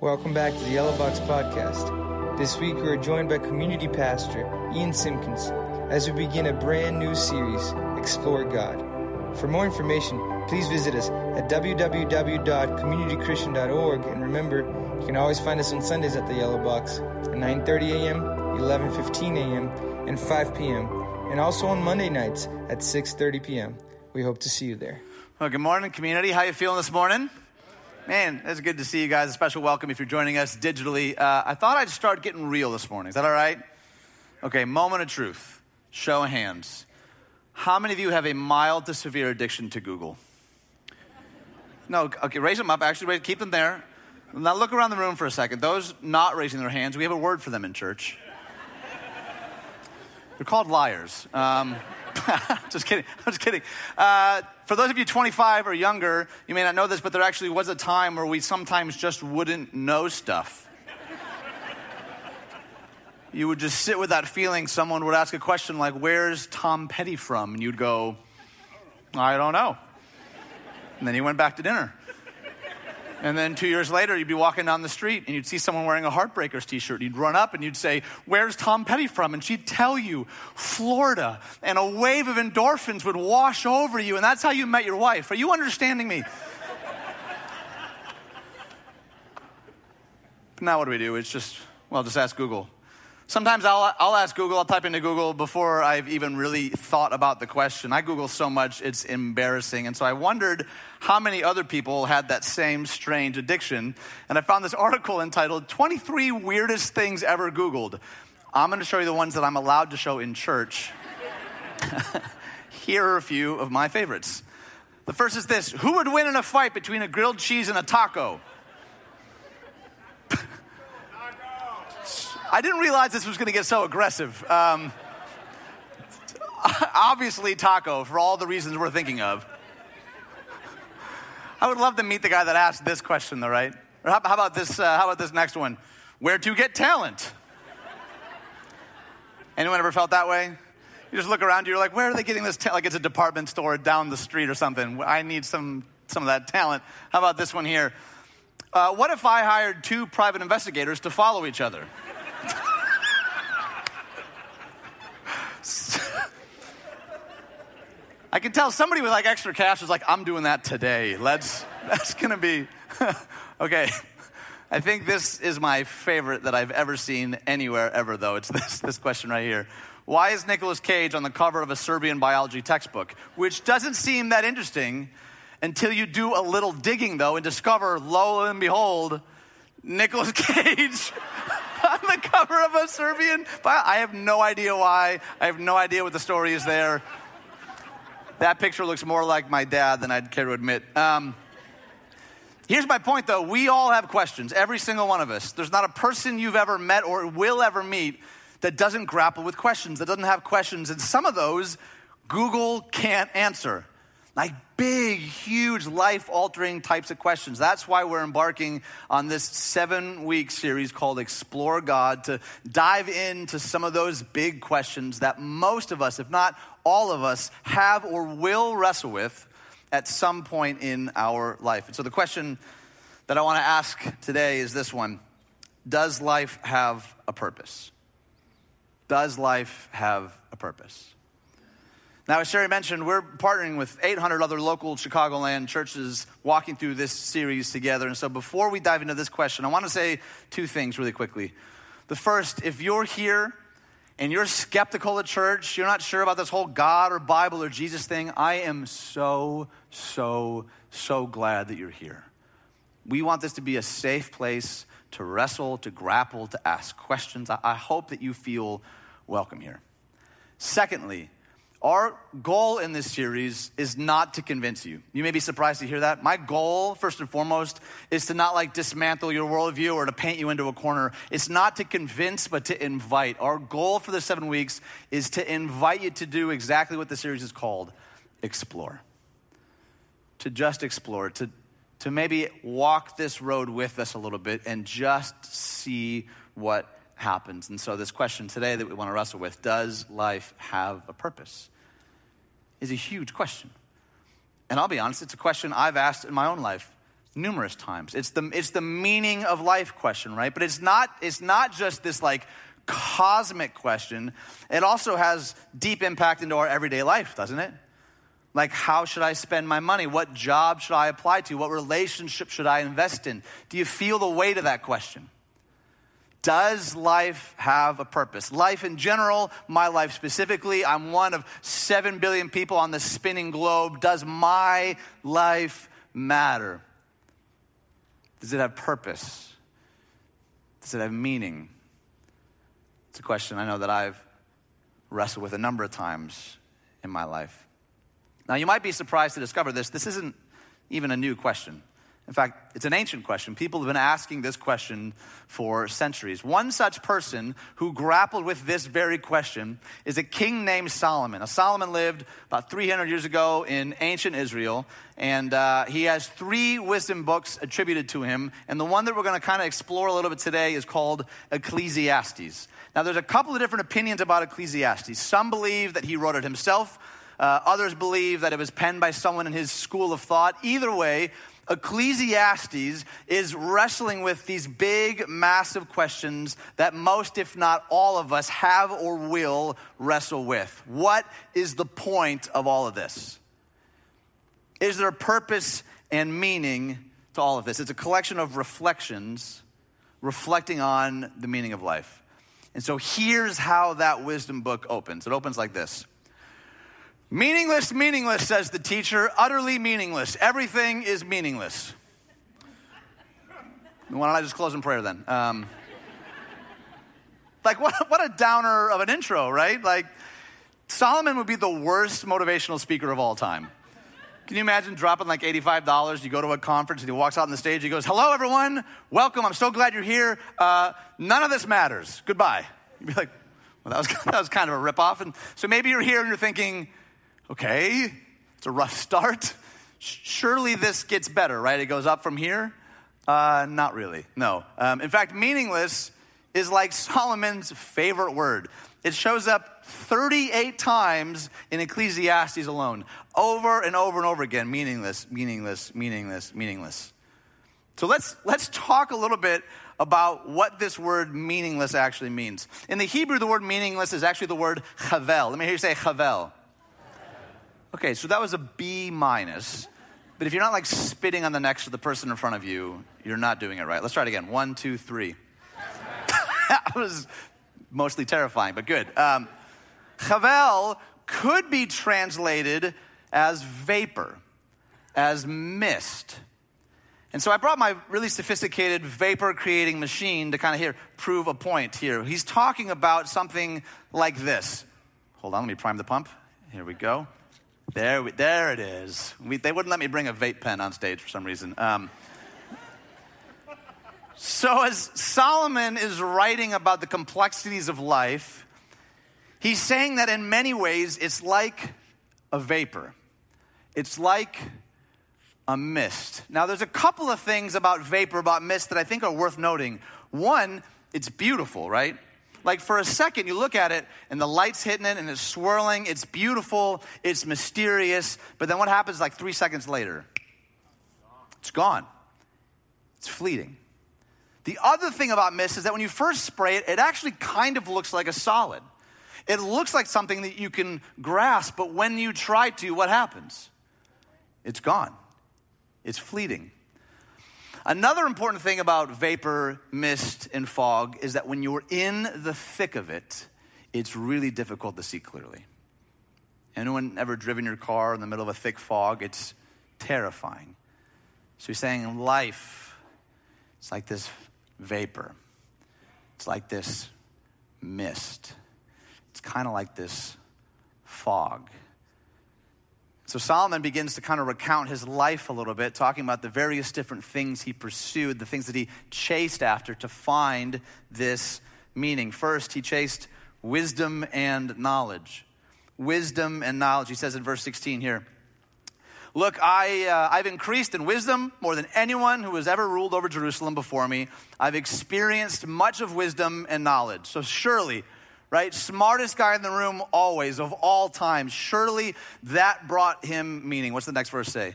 Welcome back to the Yellow Box Podcast. This week we are joined by community pastor Ian Simpkins as we begin a brand new series, Explore God. For more information, please visit us at www.communitychristian.org and remember, you can always find us on Sundays at the Yellow Box at 9:30 a.m., 11:15 a.m., and 5 p.m., and also on Monday nights at 6:30 p.m. We hope to see you there. Well, good morning, community. How you feeling this morning? Man, it's good to see you guys. A special welcome if you're joining us digitally. Uh, I thought I'd start getting real this morning. Is that all right? Okay, moment of truth. Show of hands. How many of you have a mild to severe addiction to Google? No, okay, raise them up. Actually, keep them there. Now look around the room for a second. Those not raising their hands, we have a word for them in church. They're called liars. Um, just kidding. I'm just kidding. Uh, for those of you 25 or younger, you may not know this, but there actually was a time where we sometimes just wouldn't know stuff. you would just sit with that feeling. Someone would ask a question like, Where's Tom Petty from? And you'd go, I don't know. And then he went back to dinner. And then two years later, you'd be walking down the street and you'd see someone wearing a Heartbreakers t shirt. You'd run up and you'd say, Where's Tom Petty from? And she'd tell you, Florida. And a wave of endorphins would wash over you. And that's how you met your wife. Are you understanding me? now, what do we do? It's just, well, just ask Google. Sometimes I'll, I'll ask Google, I'll type into Google before I've even really thought about the question. I Google so much, it's embarrassing. And so I wondered how many other people had that same strange addiction. And I found this article entitled 23 Weirdest Things Ever Googled. I'm going to show you the ones that I'm allowed to show in church. Here are a few of my favorites. The first is this Who would win in a fight between a grilled cheese and a taco? I didn't realize this was going to get so aggressive. Um, obviously, taco, for all the reasons we're thinking of. I would love to meet the guy that asked this question, though, right? Or how, how about this? Uh, how about this next one? Where to get talent? Anyone ever felt that way? You just look around, you're like, where are they getting this? talent? like it's a department store down the street or something. I need some some of that talent. How about this one here? Uh, what if I hired two private investigators to follow each other? I can tell somebody with like extra cash is like, I'm doing that today. Let's, that's gonna be, okay. I think this is my favorite that I've ever seen anywhere ever, though. It's this, this question right here. Why is Nicolas Cage on the cover of a Serbian biology textbook? Which doesn't seem that interesting until you do a little digging, though, and discover, lo and behold, Nicolas Cage on the cover of a Serbian. I have no idea why. I have no idea what the story is there. That picture looks more like my dad than I'd care to admit. Um, here's my point, though. We all have questions, every single one of us. There's not a person you've ever met or will ever meet that doesn't grapple with questions, that doesn't have questions. And some of those Google can't answer. Like big, huge, life altering types of questions. That's why we're embarking on this seven week series called Explore God to dive into some of those big questions that most of us, if not all of us, have or will wrestle with at some point in our life. And so the question that I want to ask today is this one Does life have a purpose? Does life have a purpose? Now, as Sherry mentioned, we're partnering with 800 other local Chicagoland churches walking through this series together. And so, before we dive into this question, I want to say two things really quickly. The first, if you're here and you're skeptical at church, you're not sure about this whole God or Bible or Jesus thing, I am so, so, so glad that you're here. We want this to be a safe place to wrestle, to grapple, to ask questions. I, hope that you feel welcome here. Secondly, our goal in this series is not to convince you. You may be surprised to hear that. My goal, first and foremost, is to not like dismantle your worldview or to paint you into a corner. It's not to convince, but to invite. Our goal for the seven weeks is to invite you to do exactly what the series is called explore. To just explore, to, to maybe walk this road with us a little bit and just see what happens. And so, this question today that we want to wrestle with does life have a purpose? Is a huge question. And I'll be honest, it's a question I've asked in my own life numerous times. It's the, it's the meaning of life question, right? But it's not, it's not just this like cosmic question. It also has deep impact into our everyday life, doesn't it? Like, how should I spend my money? What job should I apply to? What relationship should I invest in? Do you feel the weight of that question? Does life have a purpose? Life in general, my life specifically, I'm one of seven billion people on the spinning globe. Does my life matter? Does it have purpose? Does it have meaning? It's a question I know that I've wrestled with a number of times in my life. Now, you might be surprised to discover this. This isn't even a new question. In fact, it's an ancient question. People have been asking this question for centuries. One such person who grappled with this very question is a king named Solomon. Now, Solomon lived about 300 years ago in ancient Israel, and uh, he has three wisdom books attributed to him. And the one that we're going to kind of explore a little bit today is called Ecclesiastes. Now, there's a couple of different opinions about Ecclesiastes. Some believe that he wrote it himself. Uh, others believe that it was penned by someone in his school of thought. Either way, Ecclesiastes is wrestling with these big, massive questions that most, if not all of us, have or will wrestle with. What is the point of all of this? Is there a purpose and meaning to all of this? It's a collection of reflections reflecting on the meaning of life. And so here's how that wisdom book opens it opens like this. Meaningless, meaningless, says the teacher, utterly meaningless. Everything is meaningless. Why don't I just close in prayer then? Um, like, what, what a downer of an intro, right? Like, Solomon would be the worst motivational speaker of all time. Can you imagine dropping like $85? You go to a conference and he walks out on the stage. He goes, Hello, everyone. Welcome. I'm so glad you're here. Uh, none of this matters. Goodbye. You'd be like, Well, that was, that was kind of a ripoff. And so maybe you're here and you're thinking, Okay, it's a rough start. Surely this gets better, right? It goes up from here. Uh, not really. No. Um, in fact, meaningless is like Solomon's favorite word. It shows up 38 times in Ecclesiastes alone, over and over and over again. Meaningless, meaningless, meaningless, meaningless. So let's let's talk a little bit about what this word meaningless actually means. In the Hebrew, the word meaningless is actually the word chavel. Let me hear you say chavel. Okay, so that was a B minus. But if you're not like spitting on the necks of the person in front of you, you're not doing it right. Let's try it again. One, two, three. that was mostly terrifying, but good. Um, Chavel could be translated as vapor, as mist. And so I brought my really sophisticated vapor creating machine to kind of here prove a point here. He's talking about something like this. Hold on, let me prime the pump. Here we go. There, we, there it is. We, they wouldn't let me bring a vape pen on stage for some reason. Um, so, as Solomon is writing about the complexities of life, he's saying that in many ways it's like a vapor, it's like a mist. Now, there's a couple of things about vapor, about mist, that I think are worth noting. One, it's beautiful, right? Like for a second, you look at it and the light's hitting it and it's swirling. It's beautiful. It's mysterious. But then what happens like three seconds later? It's gone. It's fleeting. The other thing about mist is that when you first spray it, it actually kind of looks like a solid. It looks like something that you can grasp, but when you try to, what happens? It's gone. It's fleeting. Another important thing about vapor, mist, and fog is that when you're in the thick of it, it's really difficult to see clearly. Anyone ever driven your car in the middle of a thick fog? It's terrifying. So he's saying life, it's like this vapor. It's like this mist. It's kind of like this fog. So Solomon begins to kind of recount his life a little bit, talking about the various different things he pursued, the things that he chased after to find this meaning. First, he chased wisdom and knowledge. Wisdom and knowledge. He says in verse 16 here Look, I, uh, I've increased in wisdom more than anyone who has ever ruled over Jerusalem before me. I've experienced much of wisdom and knowledge. So surely, right? Smartest guy in the room always, of all time. Surely that brought him meaning. What's the next verse say?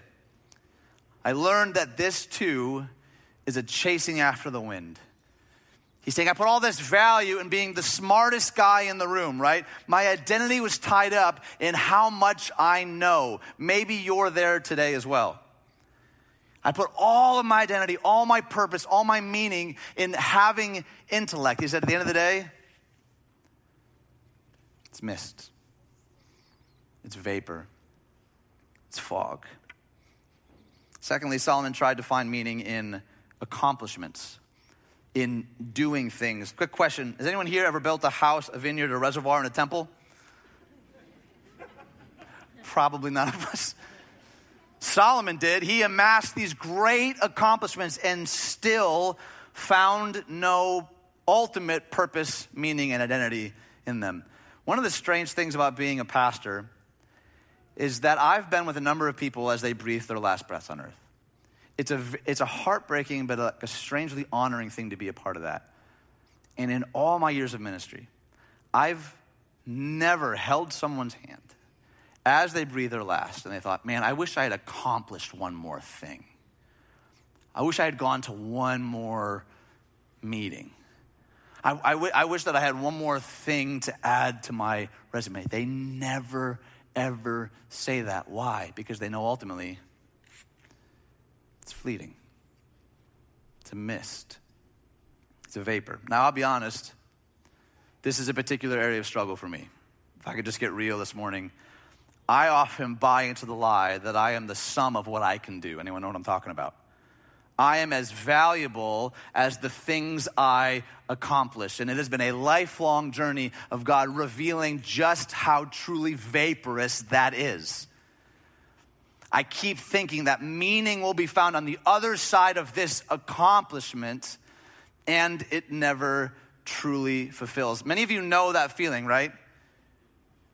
I learned that this too is a chasing after the wind. He's saying, I put all this value in being the smartest guy in the room, right? My identity was tied up in how much I know. Maybe you're there today as well. I put all of my identity, all my purpose, all my meaning in having intellect. He said, at the end of the day, it's mist, it's vapor, it's fog. Secondly, Solomon tried to find meaning in accomplishments, in doing things. Quick question Has anyone here ever built a house, a vineyard, a reservoir, and a temple? Probably none of us. Solomon did. He amassed these great accomplishments and still found no ultimate purpose, meaning, and identity in them. One of the strange things about being a pastor is that I've been with a number of people as they breathe their last breaths on earth. It's a, it's a heartbreaking, but a, a strangely honoring thing to be a part of that. And in all my years of ministry, I've never held someone's hand as they breathe their last and they thought, man, I wish I had accomplished one more thing. I wish I had gone to one more meeting. I, I, w- I wish that I had one more thing to add to my resume. They never, ever say that. Why? Because they know ultimately it's fleeting, it's a mist, it's a vapor. Now, I'll be honest, this is a particular area of struggle for me. If I could just get real this morning, I often buy into the lie that I am the sum of what I can do. Anyone know what I'm talking about? I am as valuable as the things I accomplish. And it has been a lifelong journey of God revealing just how truly vaporous that is. I keep thinking that meaning will be found on the other side of this accomplishment, and it never truly fulfills. Many of you know that feeling, right?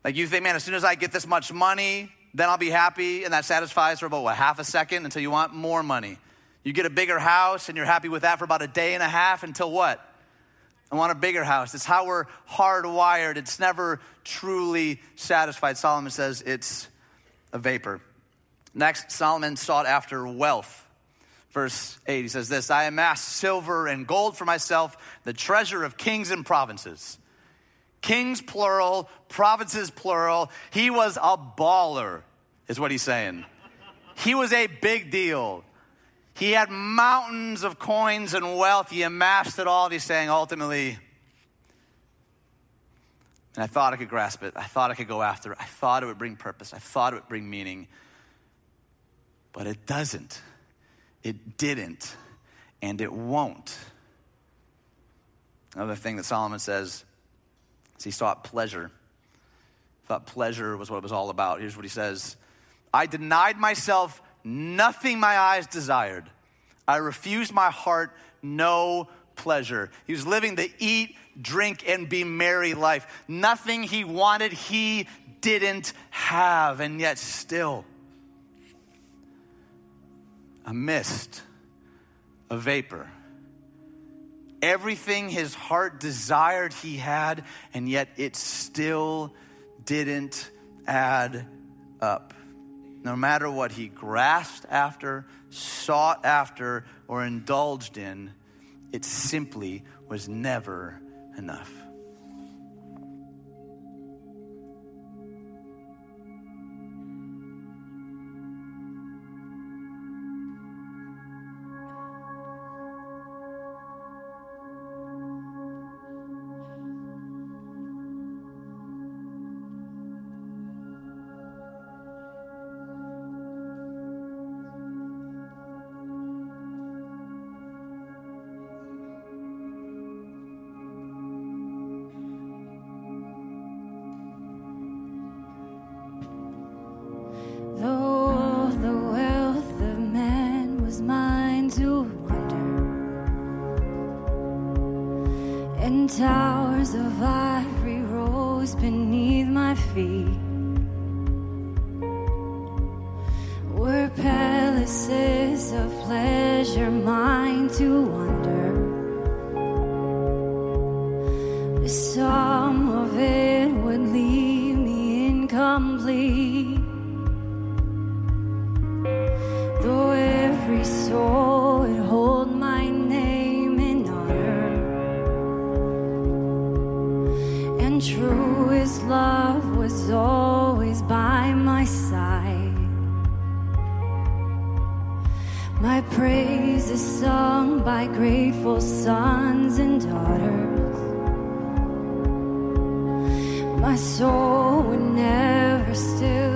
Like you think, man, as soon as I get this much money, then I'll be happy, and that satisfies for about what, half a second until you want more money. You get a bigger house, and you're happy with that for about a day and a half until what? I want a bigger house. It's how we're hardwired. It's never truly satisfied. Solomon says it's a vapor. Next, Solomon sought after wealth. Verse 8, he says this I amassed silver and gold for myself, the treasure of kings and provinces. Kings, plural, provinces, plural. He was a baller, is what he's saying. He was a big deal. He had mountains of coins and wealth. He amassed it all. He's saying ultimately, and I thought I could grasp it. I thought I could go after it. I thought it would bring purpose. I thought it would bring meaning. But it doesn't. It didn't. And it won't. Another thing that Solomon says is he sought pleasure. Thought pleasure was what it was all about. Here's what he says I denied myself nothing my eyes desired. I refused my heart no pleasure. He was living the eat, drink, and be merry life. Nothing he wanted, he didn't have, and yet still a mist, a vapor. Everything his heart desired, he had, and yet it still didn't add up. No matter what he grasped after, sought after, or indulged in, it simply was never enough. Praise is sung by grateful sons and daughters. My soul would never still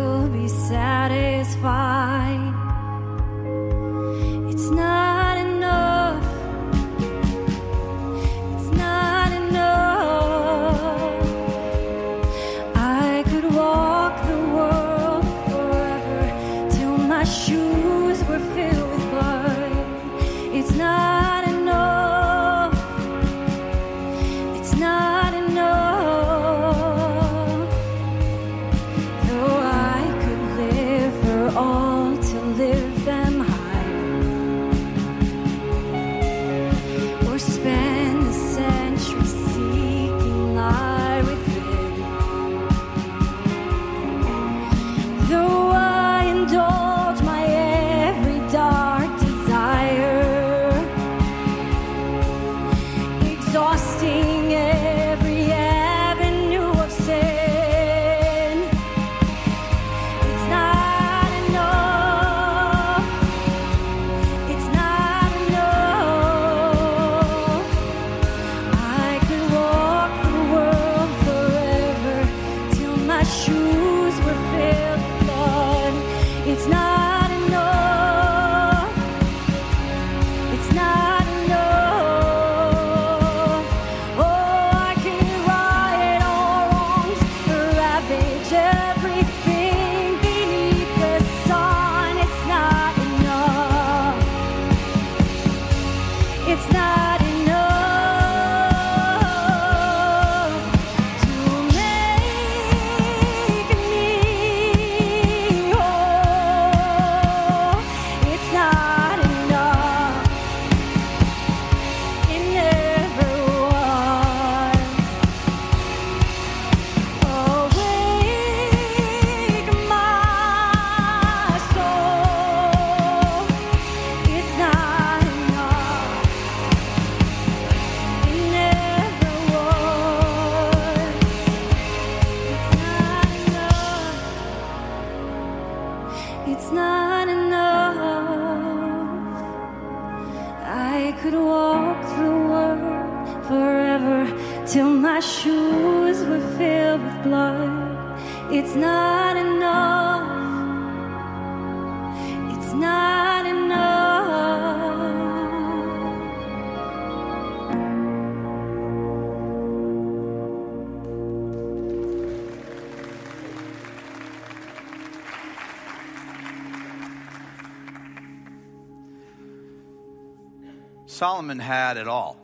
Solomon had it all.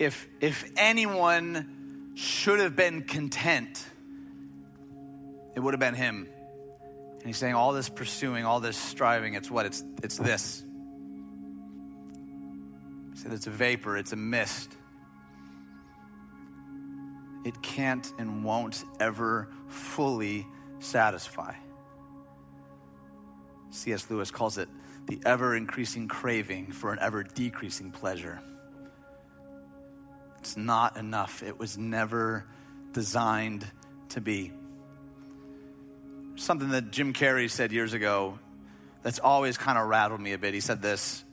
If, if anyone should have been content, it would have been him. And he's saying all this pursuing, all this striving, it's what? It's, it's this. He said it's a vapor, it's a mist. It can't and won't ever fully satisfy. C.S. Lewis calls it the ever increasing craving for an ever decreasing pleasure. It's not enough. It was never designed to be. Something that Jim Carrey said years ago that's always kind of rattled me a bit. He said this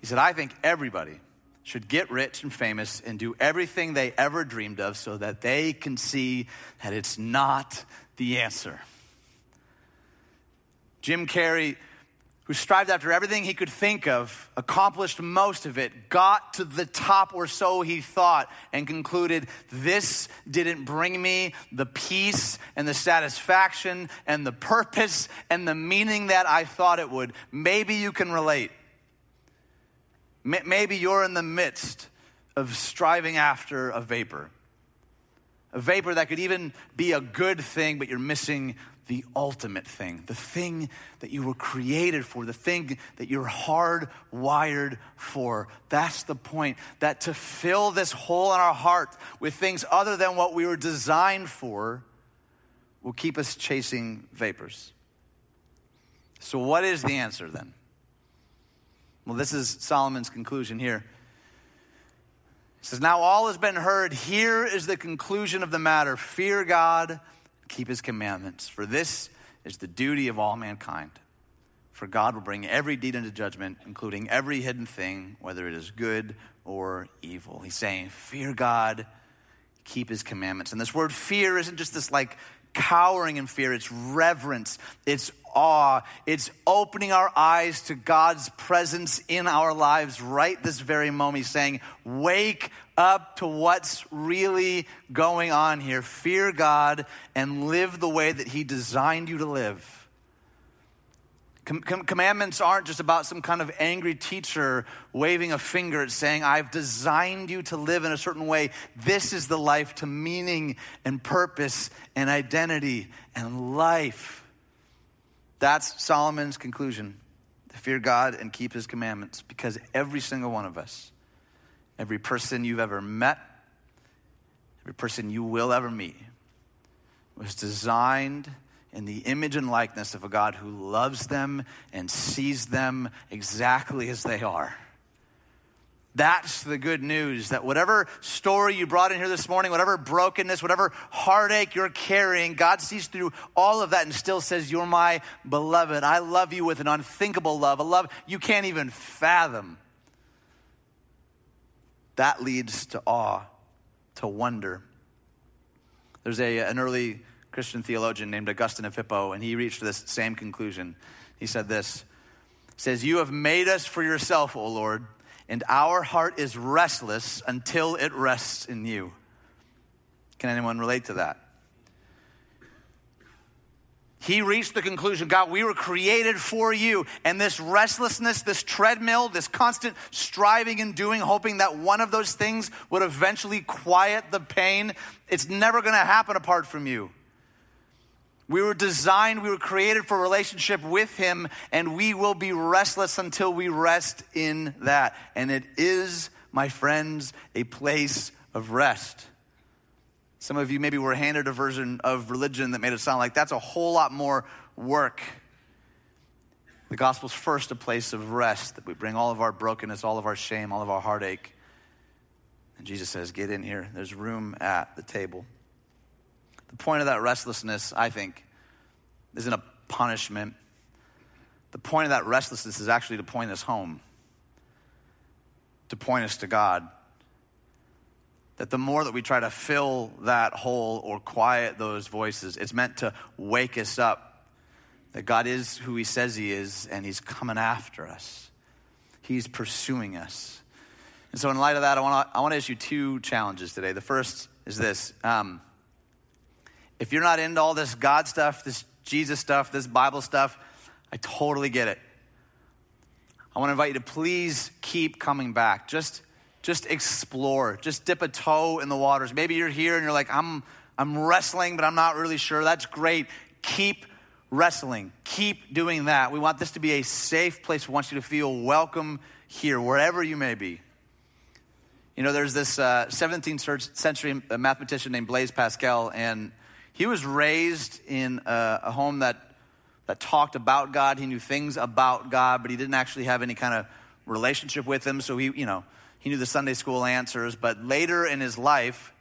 He said, I think everybody should get rich and famous and do everything they ever dreamed of so that they can see that it's not the answer. Jim Carrey, who strived after everything he could think of, accomplished most of it, got to the top or so he thought, and concluded, This didn't bring me the peace and the satisfaction and the purpose and the meaning that I thought it would. Maybe you can relate. Maybe you're in the midst of striving after a vapor. A vapor that could even be a good thing, but you're missing the ultimate thing, the thing that you were created for, the thing that you're hardwired for. That's the point. That to fill this hole in our heart with things other than what we were designed for will keep us chasing vapors. So, what is the answer then? Well, this is Solomon's conclusion here. He says, Now all has been heard. Here is the conclusion of the matter fear God, keep his commandments, for this is the duty of all mankind. For God will bring every deed into judgment, including every hidden thing, whether it is good or evil. He's saying, Fear God, keep his commandments. And this word fear isn't just this like cowering in fear, it's reverence, it's awe, it's opening our eyes to God's presence in our lives right this very moment. He's saying, Wake up to what's really going on here. Fear God and live the way that He designed you to live. Com- com- commandments aren't just about some kind of angry teacher waving a finger at saying, I've designed you to live in a certain way. This is the life to meaning and purpose and identity and life. That's Solomon's conclusion to fear God and keep his commandments because every single one of us, every person you've ever met, every person you will ever meet, was designed in the image and likeness of a God who loves them and sees them exactly as they are. That's the good news that whatever story you brought in here this morning, whatever brokenness, whatever heartache you're carrying, God sees through all of that and still says, You're my beloved. I love you with an unthinkable love, a love you can't even fathom. That leads to awe, to wonder. There's a, an early Christian theologian named Augustine of Hippo, and he reached this same conclusion. He said this he says, You have made us for yourself, O Lord, and our heart is restless until it rests in you. Can anyone relate to that? He reached the conclusion God, we were created for you. And this restlessness, this treadmill, this constant striving and doing, hoping that one of those things would eventually quiet the pain, it's never going to happen apart from you. We were designed, we were created for relationship with Him, and we will be restless until we rest in that. And it is, my friends, a place of rest. Some of you maybe were handed a version of religion that made it sound like that's a whole lot more work. The gospel's first a place of rest, that we bring all of our brokenness, all of our shame, all of our heartache. And Jesus says, Get in here. There's room at the table. The point of that restlessness, I think, isn't a punishment. The point of that restlessness is actually to point us home, to point us to God. That the more that we try to fill that hole or quiet those voices, it's meant to wake us up that God is who He says He is, and He's coming after us. He's pursuing us. And so, in light of that, I want to I wanna issue two challenges today. The first is this. Um, if you're not into all this God stuff, this Jesus stuff, this Bible stuff, I totally get it. I want to invite you to please keep coming back. Just, just explore. Just dip a toe in the waters. Maybe you're here and you're like, I'm, I'm wrestling, but I'm not really sure. That's great. Keep wrestling. Keep doing that. We want this to be a safe place. We want you to feel welcome here, wherever you may be. You know, there's this uh, 17th century mathematician named Blaise Pascal, and he was raised in a, a home that, that talked about God. He knew things about God, but he didn't actually have any kind of relationship with him. So he, you know, he knew the Sunday school answers. But later in his life,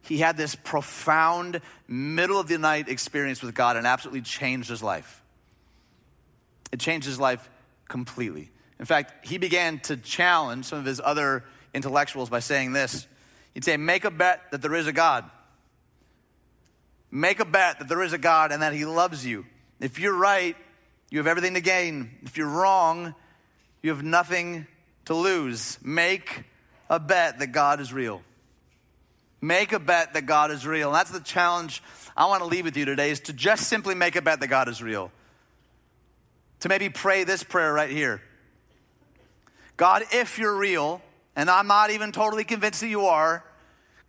he had this profound middle of the night experience with God and absolutely changed his life. It changed his life completely. In fact, he began to challenge some of his other intellectuals by saying this. He'd say, Make a bet that there is a God. Make a bet that there is a God and that He loves you. If you're right, you have everything to gain. If you're wrong, you have nothing to lose. Make a bet that God is real. Make a bet that God is real. And that's the challenge I want to leave with you today is to just simply make a bet that God is real. To maybe pray this prayer right here. God, if you're real, and I'm not even totally convinced that you are,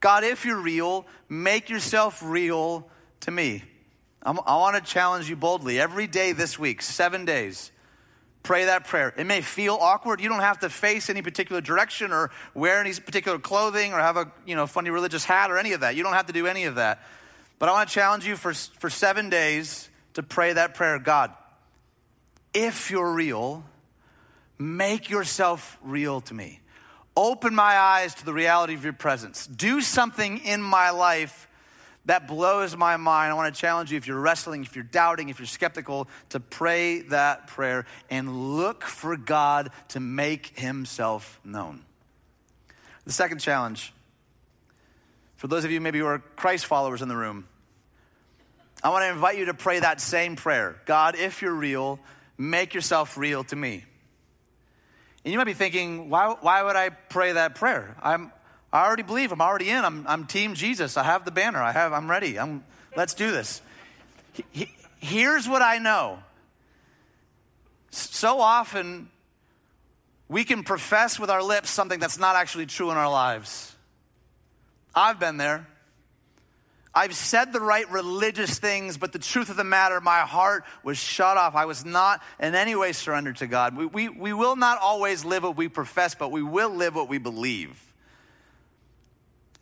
God, if you're real, make yourself real to me. I'm, i want to challenge you boldly every day this week, seven days. Pray that prayer. It may feel awkward. You don't have to face any particular direction or wear any particular clothing or have a you know funny religious hat or any of that. You don't have to do any of that. But I want to challenge you for, for seven days to pray that prayer. God, if you're real, make yourself real to me. Open my eyes to the reality of your presence. Do something in my life that blows my mind. I want to challenge you if you're wrestling, if you're doubting, if you're skeptical, to pray that prayer and look for God to make himself known. The second challenge for those of you maybe who are Christ followers in the room, I want to invite you to pray that same prayer God, if you're real, make yourself real to me. And you might be thinking, why, why would I pray that prayer? I'm, I already believe. I'm already in. I'm, I'm Team Jesus. I have the banner. I have, I'm ready. I'm, let's do this. He, he, here's what I know. So often, we can profess with our lips something that's not actually true in our lives. I've been there. I've said the right religious things, but the truth of the matter, my heart was shut off. I was not in any way surrendered to God. We, we, we will not always live what we profess, but we will live what we believe.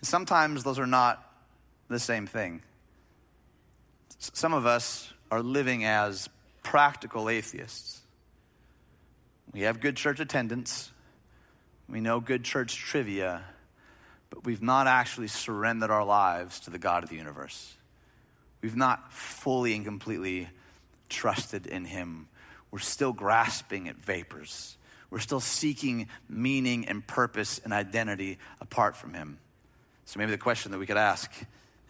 Sometimes those are not the same thing. Some of us are living as practical atheists. We have good church attendance, we know good church trivia but we've not actually surrendered our lives to the God of the universe. We've not fully and completely trusted in Him. We're still grasping at vapors. We're still seeking meaning and purpose and identity apart from Him. So maybe the question that we could ask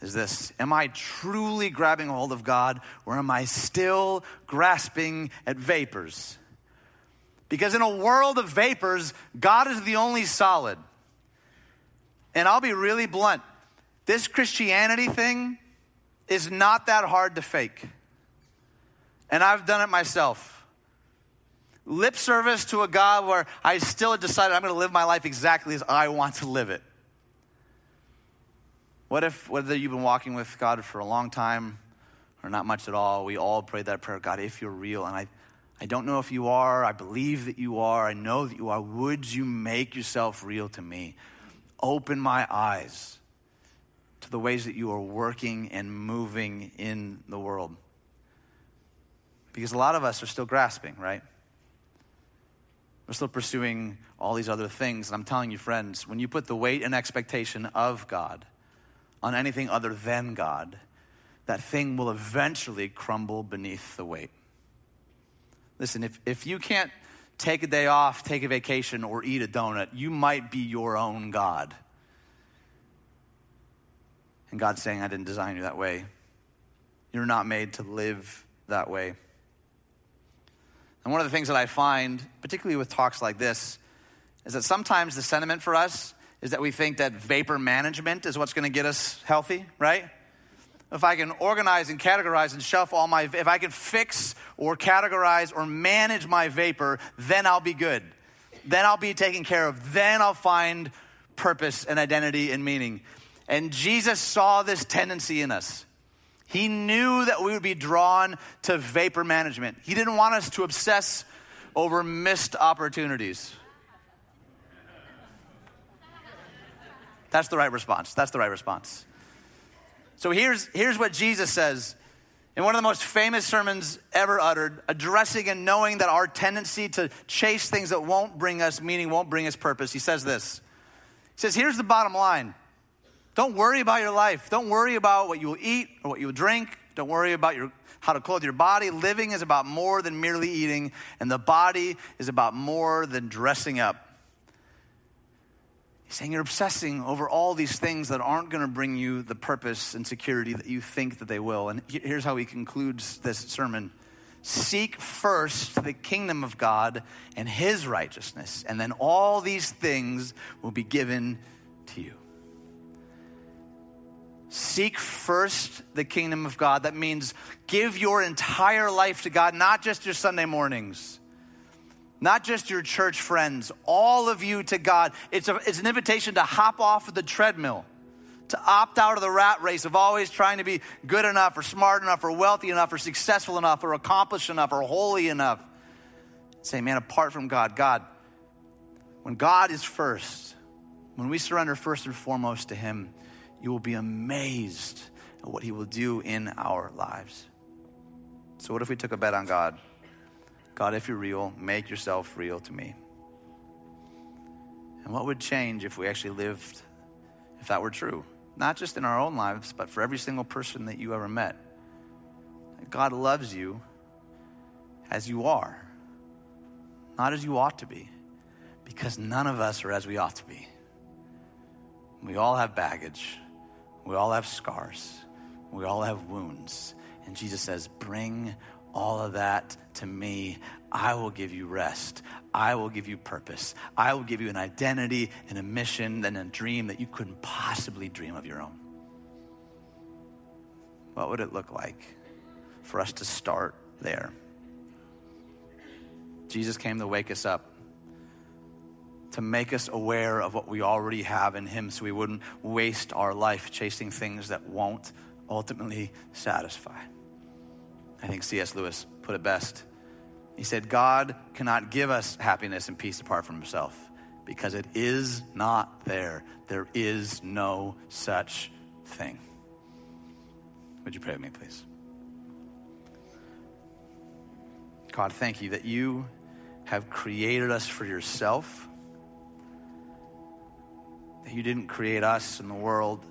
is this Am I truly grabbing hold of God, or am I still grasping at vapors? Because in a world of vapors, God is the only solid. And I'll be really blunt this Christianity thing is not that hard to fake. And I've done it myself. Lip service to a God where I still decided I'm going to live my life exactly as I want to live it. What if, whether you've been walking with God for a long time or not much at all, we all prayed that prayer God, if you're real, and I, I don't know if you are, I believe that you are, I know that you are, would you make yourself real to me? Open my eyes to the ways that you are working and moving in the world. Because a lot of us are still grasping, right? We're still pursuing all these other things. And I'm telling you, friends, when you put the weight and expectation of God on anything other than God, that thing will eventually crumble beneath the weight. Listen, if, if you can't take a day off, take a vacation, or eat a donut. You might be your own God. And God's saying, I didn't design you that way. You're not made to live that way. And one of the things that I find, particularly with talks like this, is that sometimes the sentiment for us is that we think that vapor management is what's going to get us healthy, right? If I can organize and categorize and shelf all my, if I can fix or categorize or manage my vapor, then I'll be good. Then I'll be taken care of. Then I'll find purpose and identity and meaning. And Jesus saw this tendency in us. He knew that we would be drawn to vapor management. He didn't want us to obsess over missed opportunities. That's the right response. That's the right response. So here's, here's what Jesus says in one of the most famous sermons ever uttered, addressing and knowing that our tendency to chase things that won't bring us meaning, won't bring us purpose. He says this He says, Here's the bottom line. Don't worry about your life. Don't worry about what you will eat or what you will drink. Don't worry about your, how to clothe your body. Living is about more than merely eating, and the body is about more than dressing up. Saying you're obsessing over all these things that aren't going to bring you the purpose and security that you think that they will. And here's how he concludes this sermon Seek first the kingdom of God and his righteousness, and then all these things will be given to you. Seek first the kingdom of God. That means give your entire life to God, not just your Sunday mornings not just your church friends, all of you to God. It's, a, it's an invitation to hop off of the treadmill, to opt out of the rat race of always trying to be good enough or smart enough or wealthy enough or successful enough or accomplished enough or holy enough. Say, man, apart from God, God, when God is first, when we surrender first and foremost to Him, you will be amazed at what He will do in our lives. So, what if we took a bet on God? God, if you're real, make yourself real to me. And what would change if we actually lived, if that were true? Not just in our own lives, but for every single person that you ever met. God loves you as you are, not as you ought to be, because none of us are as we ought to be. We all have baggage, we all have scars, we all have wounds. And Jesus says, Bring all of that to me. I will give you rest. I will give you purpose. I will give you an identity and a mission and a dream that you couldn't possibly dream of your own. What would it look like for us to start there? Jesus came to wake us up, to make us aware of what we already have in Him so we wouldn't waste our life chasing things that won't ultimately satisfy. I think C.S. Lewis put it best. He said, God cannot give us happiness and peace apart from Himself because it is not there. There is no such thing. Would you pray with me, please? God, thank you that you have created us for yourself, that you didn't create us and the world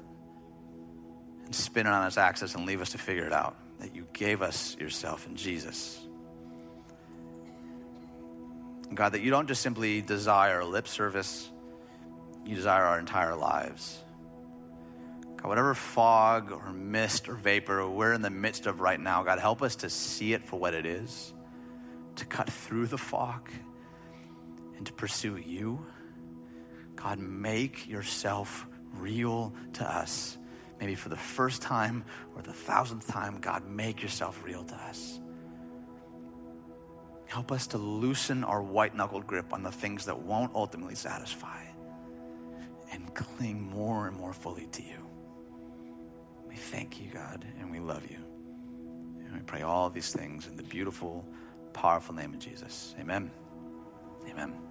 and spin it on its axis and leave us to figure it out, that you gave us yourself in Jesus. God, that you don't just simply desire lip service, you desire our entire lives. God, whatever fog or mist or vapor we're in the midst of right now, God, help us to see it for what it is, to cut through the fog and to pursue you. God, make yourself real to us. Maybe for the first time or the thousandth time, God, make yourself real to us. Help us to loosen our white knuckled grip on the things that won't ultimately satisfy and cling more and more fully to you. We thank you, God, and we love you. And we pray all these things in the beautiful, powerful name of Jesus. Amen. Amen.